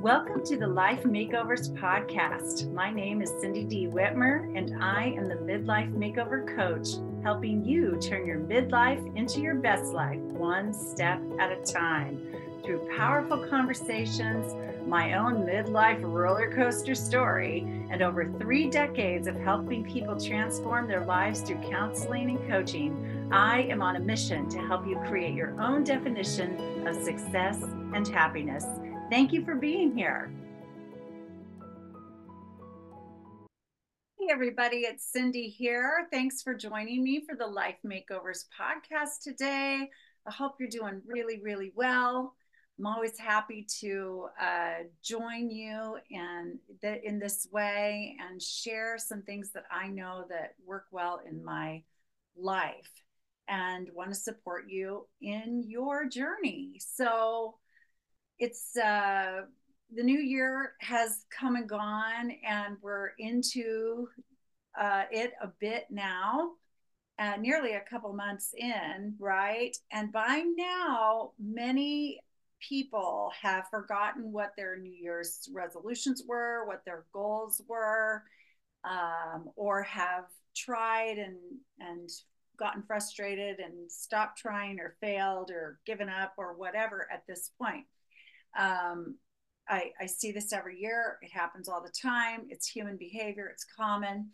Welcome to the Life Makeovers Podcast. My name is Cindy D. Whitmer, and I am the Midlife Makeover Coach, helping you turn your midlife into your best life one step at a time through powerful conversations, my own midlife roller coaster story, and over three decades of helping people transform their lives through counseling and coaching. I am on a mission to help you create your own definition of success and happiness. Thank you for being here. Hey, everybody, it's Cindy here. Thanks for joining me for the Life Makeovers podcast today. I hope you're doing really, really well. I'm always happy to uh, join you and in, in this way and share some things that I know that work well in my life and want to support you in your journey. So, it's uh, the new year has come and gone, and we're into uh, it a bit now. Uh, nearly a couple months in, right? And by now, many people have forgotten what their New Year's resolutions were, what their goals were, um, or have tried and and gotten frustrated and stopped trying or failed or given up or whatever at this point. Um, I, I see this every year. It happens all the time. It's human behavior, it's common.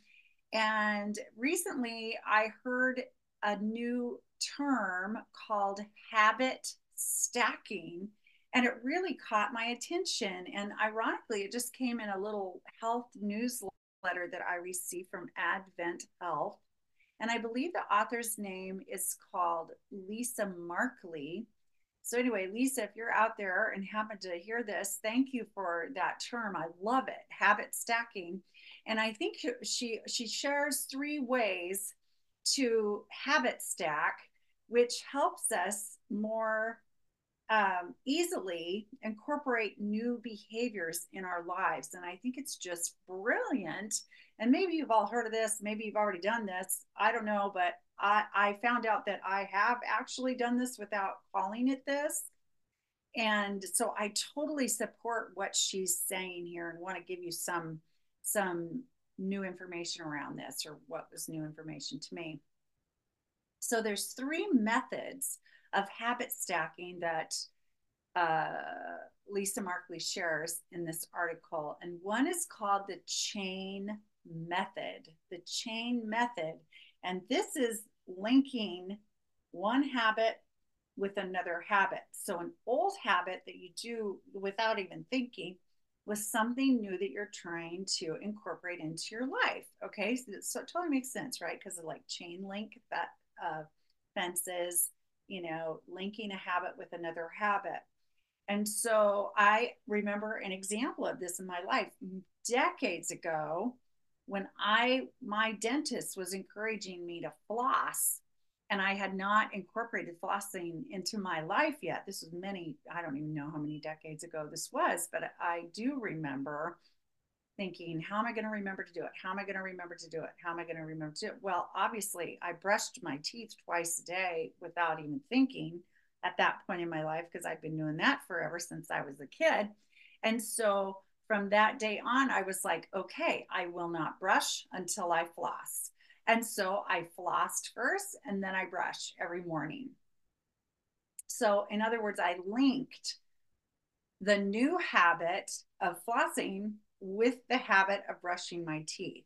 And recently I heard a new term called habit stacking. And it really caught my attention. And ironically, it just came in a little health newsletter that I received from Advent Health. And I believe the author's name is called Lisa Markley. So anyway, Lisa, if you're out there and happen to hear this, thank you for that term. I love it, habit stacking. And I think she she shares three ways to habit stack, which helps us more um, easily incorporate new behaviors in our lives. And I think it's just brilliant. And maybe you've all heard of this, maybe you've already done this. I don't know, but I, I found out that I have actually done this without calling it this. And so I totally support what she's saying here and want to give you some some new information around this or what was new information to me. So there's three methods of habit stacking that uh, Lisa Markley shares in this article. And one is called the chain method. The chain method and this is linking one habit with another habit. So, an old habit that you do without even thinking was something new that you're trying to incorporate into your life. Okay. So, so it totally makes sense, right? Because of like chain link that uh, fences, you know, linking a habit with another habit. And so I remember an example of this in my life decades ago when I my dentist was encouraging me to floss and I had not incorporated flossing into my life yet. This was many, I don't even know how many decades ago this was, but I do remember thinking, how am I going to remember to do it? How am I going to remember to do it? How am I going to remember to do it? Well, obviously, I brushed my teeth twice a day without even thinking at that point in my life because I've been doing that forever since I was a kid. And so from that day on, I was like, okay, I will not brush until I floss. And so I flossed first and then I brush every morning. So, in other words, I linked the new habit of flossing with the habit of brushing my teeth,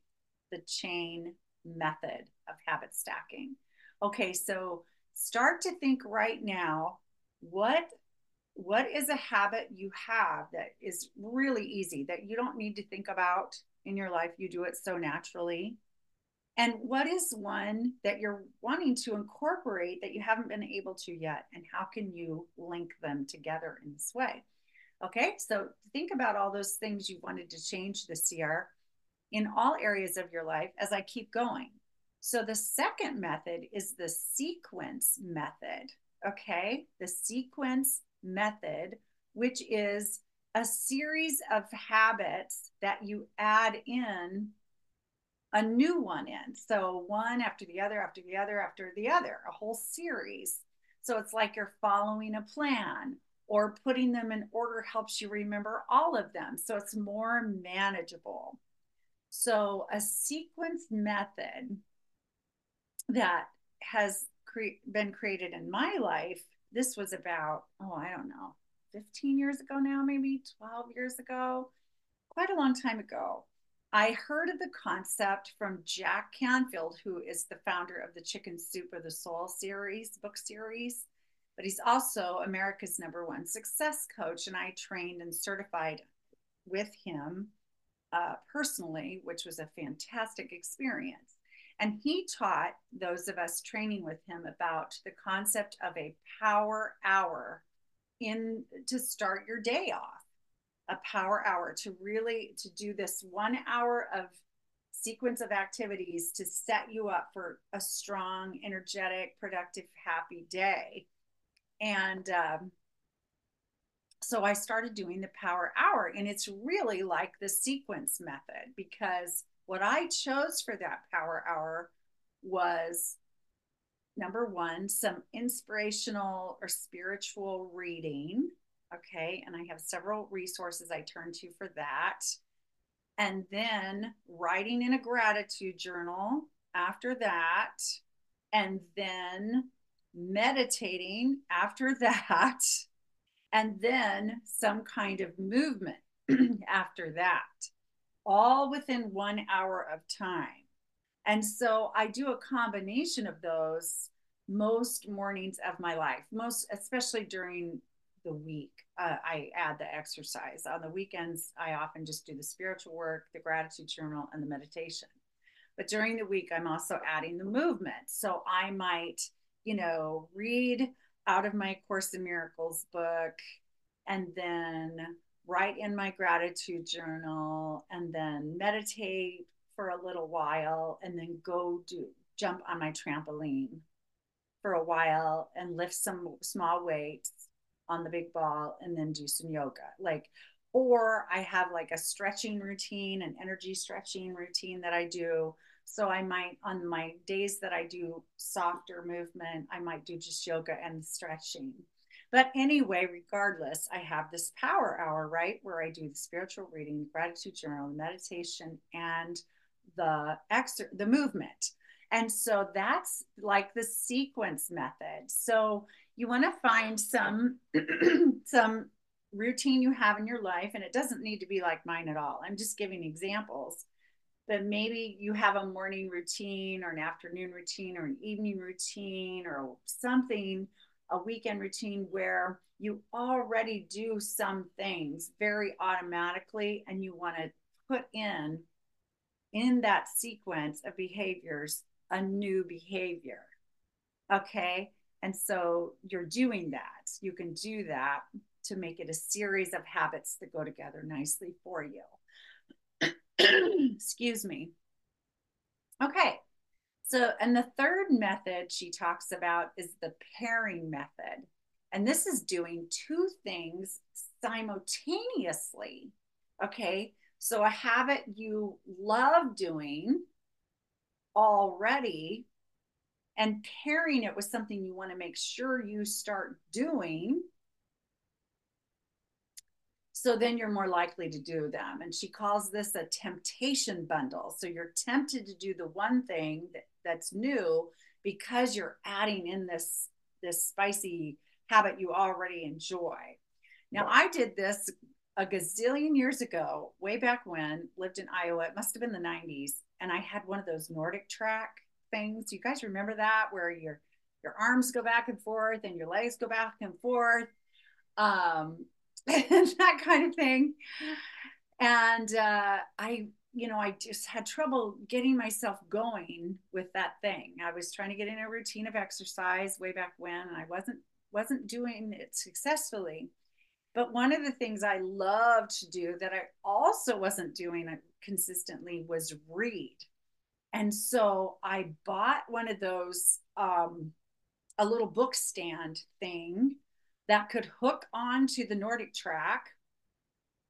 the chain method of habit stacking. Okay, so start to think right now what what is a habit you have that is really easy that you don't need to think about in your life? You do it so naturally. And what is one that you're wanting to incorporate that you haven't been able to yet? And how can you link them together in this way? Okay so think about all those things you wanted to change this year in all areas of your life as i keep going. So the second method is the sequence method okay? The sequence method, which is a series of habits that you add in a new one in. So one after the other, after the other, after the other, a whole series. So it's like you're following a plan or putting them in order helps you remember all of them. So it's more manageable. So, a sequence method that has cre- been created in my life, this was about, oh, I don't know, 15 years ago now, maybe 12 years ago, quite a long time ago. I heard of the concept from Jack Canfield, who is the founder of the Chicken Soup of the Soul series, book series. But he's also America's number one success coach. And I trained and certified with him uh, personally, which was a fantastic experience. And he taught those of us training with him about the concept of a power hour in to start your day off. A power hour to really to do this one hour of sequence of activities to set you up for a strong energetic productive happy day. And um, so I started doing the power hour, and it's really like the sequence method because what I chose for that power hour was number one, some inspirational or spiritual reading. Okay. And I have several resources I turn to for that. And then writing in a gratitude journal after that. And then meditating after that and then some kind of movement after that, all within one hour of time. And so I do a combination of those most mornings of my life, most especially during the week. Uh, I add the exercise. On the weekends, I often just do the spiritual work, the gratitude journal, and the meditation. But during the week, I'm also adding the movement. So I might, you know, read out of my Course in Miracles book and then write in my gratitude journal and then meditate for a little while and then go do jump on my trampoline for a while and lift some small weights on the big ball and then do some yoga like or i have like a stretching routine an energy stretching routine that i do so I might, on my days that I do softer movement, I might do just yoga and stretching. But anyway, regardless, I have this power hour, right? Where I do the spiritual reading, gratitude journal, the meditation, and the exer- the movement. And so that's like the sequence method. So you want to find some some routine you have in your life and it doesn't need to be like mine at all. I'm just giving examples but maybe you have a morning routine or an afternoon routine or an evening routine or something, a weekend routine where you already do some things very automatically and you want to put in in that sequence of behaviors a new behavior. Okay. And so you're doing that. You can do that to make it a series of habits that go together nicely for you. Excuse me. Okay. So, and the third method she talks about is the pairing method. And this is doing two things simultaneously. Okay. So, a habit you love doing already and pairing it with something you want to make sure you start doing so then you're more likely to do them. And she calls this a temptation bundle. So you're tempted to do the one thing that, that's new because you're adding in this this spicy habit you already enjoy. Now I did this a gazillion years ago, way back when, lived in Iowa. It must have been the 90s. And I had one of those NordicTrack things. You guys remember that where your your arms go back and forth and your legs go back and forth. Um, and that kind of thing. And uh, I, you know, I just had trouble getting myself going with that thing. I was trying to get in a routine of exercise way back when, and I wasn't wasn't doing it successfully. But one of the things I loved to do that I also wasn't doing consistently was read. And so I bought one of those, um, a little book stand thing that could hook onto the NordicTrack.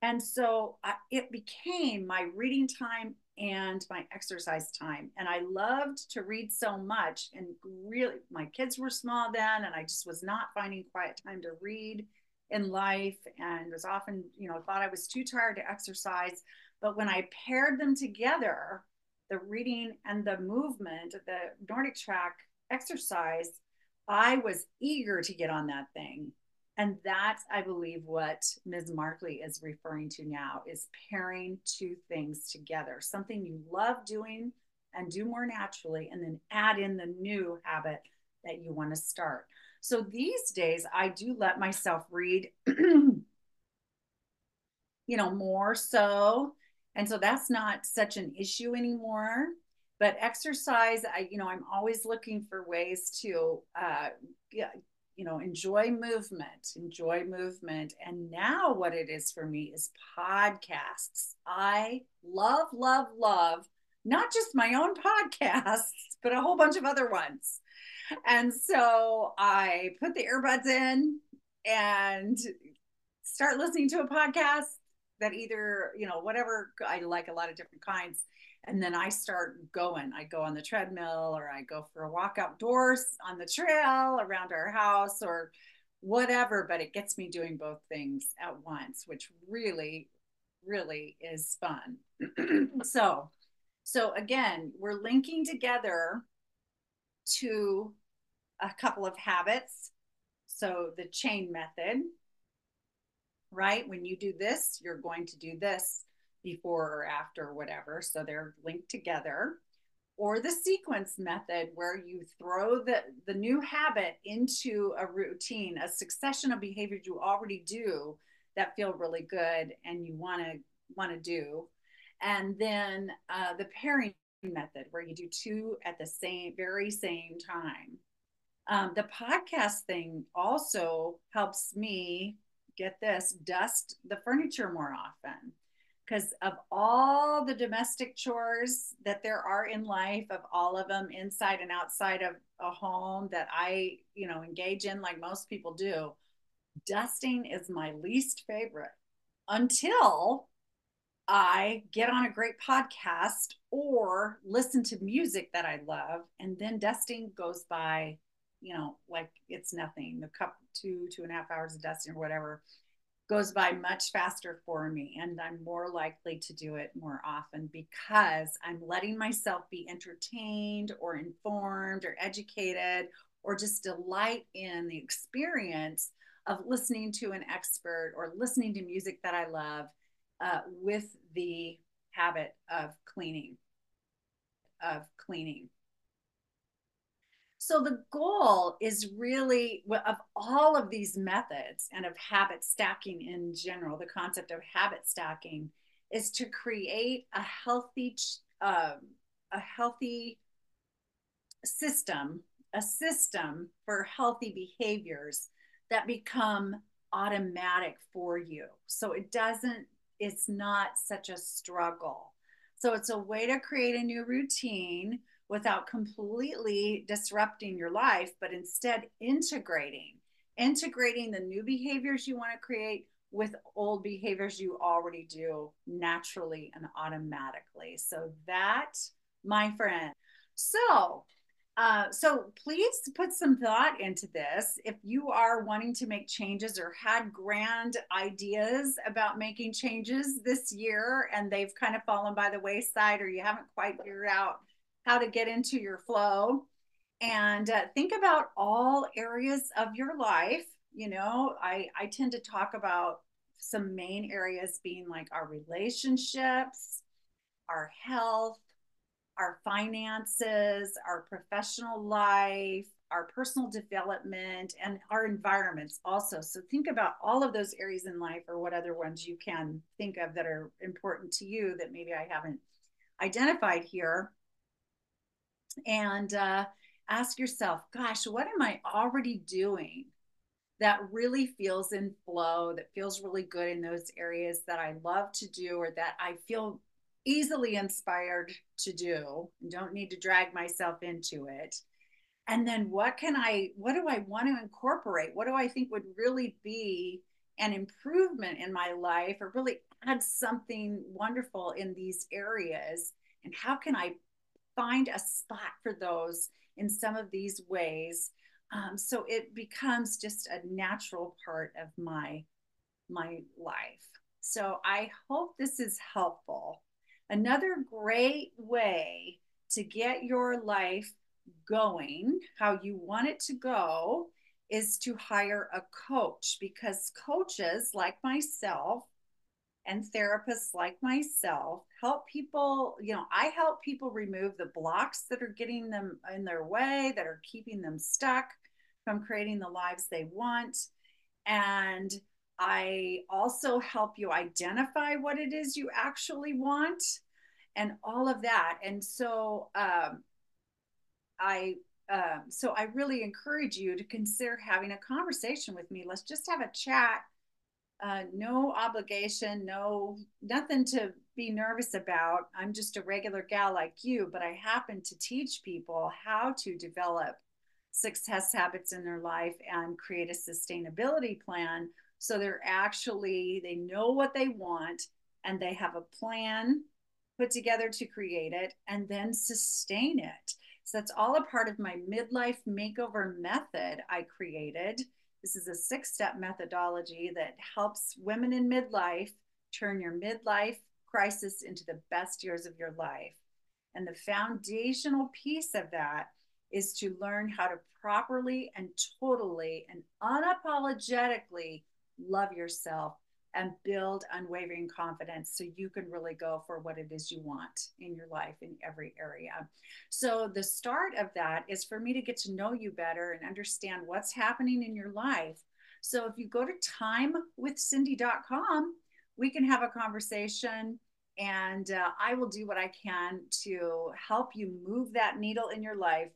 And so uh, it became my reading time and my exercise time. And I loved to read so much. And really, my kids were small then, and I just was not finding quiet time to read in life and was often, you know, thought I was too tired to exercise. But when I paired them together, the reading and the movement, the NordicTrack exercise, I was eager to get on that thing. And that's, I believe, what Ms. Markley is referring to now is pairing two things together, something you love doing and do more naturally, and then add in the new habit that you want to start. So these days, I do let myself read, you know, more so. And so that's not such an issue anymore. But exercise, I, you know, I'm always looking for ways to, uh, you know, enjoy movement, enjoy movement. And now what it is for me is podcasts. I love, love, love not just my own podcasts, but a whole bunch of other ones. And so I put the earbuds in and start listening to a podcast that either, you know, whatever I like a lot of different kinds. And then I start going. I go on the treadmill or I go for a walk outdoors on the trail around our house or whatever, but it gets me doing both things at once, which really, really is fun. so, so again, we're linking together to a couple of habits. So the chain method, right? When you do this, you're going to do this before or after, whatever. So they're linked together. Or the sequence method, where you throw the, the new habit into a routine, a succession of behaviors you already do that feel really good and you want to want to do and then uh, the pairing method where you do two at the same very same time um, the podcast thing also helps me get this dust the furniture more often because of all the domestic chores that there are in life of all of them inside and outside of a home that i you know engage in like most people do dusting is my least favorite until I get on a great podcast or listen to music that I love, and then dusting goes by, you know, like it's nothing. The cup two, two and a half hours of dusting or whatever goes by much faster for me. And I'm more likely to do it more often because I'm letting myself be entertained or informed or educated or just delight in the experience of listening to an expert or listening to music that I love uh, with the habit of cleaning of cleaning so the goal is really of all of these methods and of habit stacking in general the concept of habit stacking is to create a healthy um, a healthy system a system for healthy behaviors that become automatic for you so it doesn't it's not such a struggle. So it's a way to create a new routine without completely disrupting your life, but instead integrating, integrating the new behaviors you want to create with old behaviors you already do naturally and automatically. So that, my friend. So uh, so please put some thought into this. If you are wanting to make changes or had grand ideas about making changes this year and they've kind of fallen by the wayside or you haven't quite figured out how to get into your flow, and uh, think about all areas of your life. You know, I, I tend to talk about some main areas being like our relationships, our health, our finances, our professional life, our personal development, and our environments also. So think about all of those areas in life or what other ones you can think of that are important to you that maybe I haven't identified here. And uh, ask yourself, gosh, what am I already doing? That really feels in flow, that feels really good in those areas that I love to do, or that I feel easily inspired to do and don't need to drag myself into it and then what can i what do i want to incorporate what do i think would really be an improvement in my life or really add something wonderful in these areas and how can i find a spot for those in some of these ways um, so it becomes just a natural part of my my life. So I hope this is helpful. Another great way to get your life going, how you want it to go, is to hire a coach because coaches like myself and therapists like myself help people you know i help people remove the blocks that are getting them in their way that are keeping them stuck from creating the lives they want. And i also help you identify what it is you actually want and all of that. And so um, i um, so i really encourage you to consider having a conversation with me. Let's just have a chat uh, no obligation, no nothing to be nervous about. I'm just a regular gal like you, but I happen to teach people how to develop success habits in their life and create a sustainability plan so they're actually they know what they want and they have a plan put together to create it and then sustain it. So that's all a part of my midlife makeover method I created this is a six step methodology that helps women in midlife turn your midlife crisis into the best years of your life. And the foundational piece of that is to learn how to properly and totally and unapologetically love yourself and build unwavering confidence so you can really go for what it is you want in your life in every area. So, the start of that is for me to get to know you better and understand what's happening in your life. So, if you go to timewithcindy.com, we can have a conversation and uh, I will do what I can to help you move that needle in your life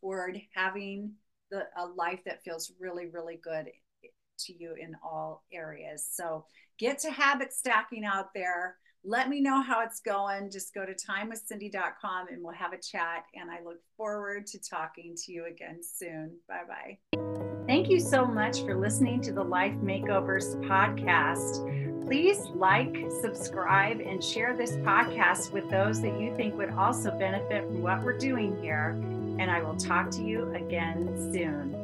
toward having the, a life that feels really, really good to you in all areas. So get to habit stacking out there. Let me know how it's going. Just go to timewithcindy.com and we'll have a chat. And I look forward to talking to you again soon. Bye bye. Thank you so much for listening to the Life Makeovers podcast. Please like, subscribe, and share this podcast with those that you think would also benefit from what we're doing here. And I will talk to you again soon.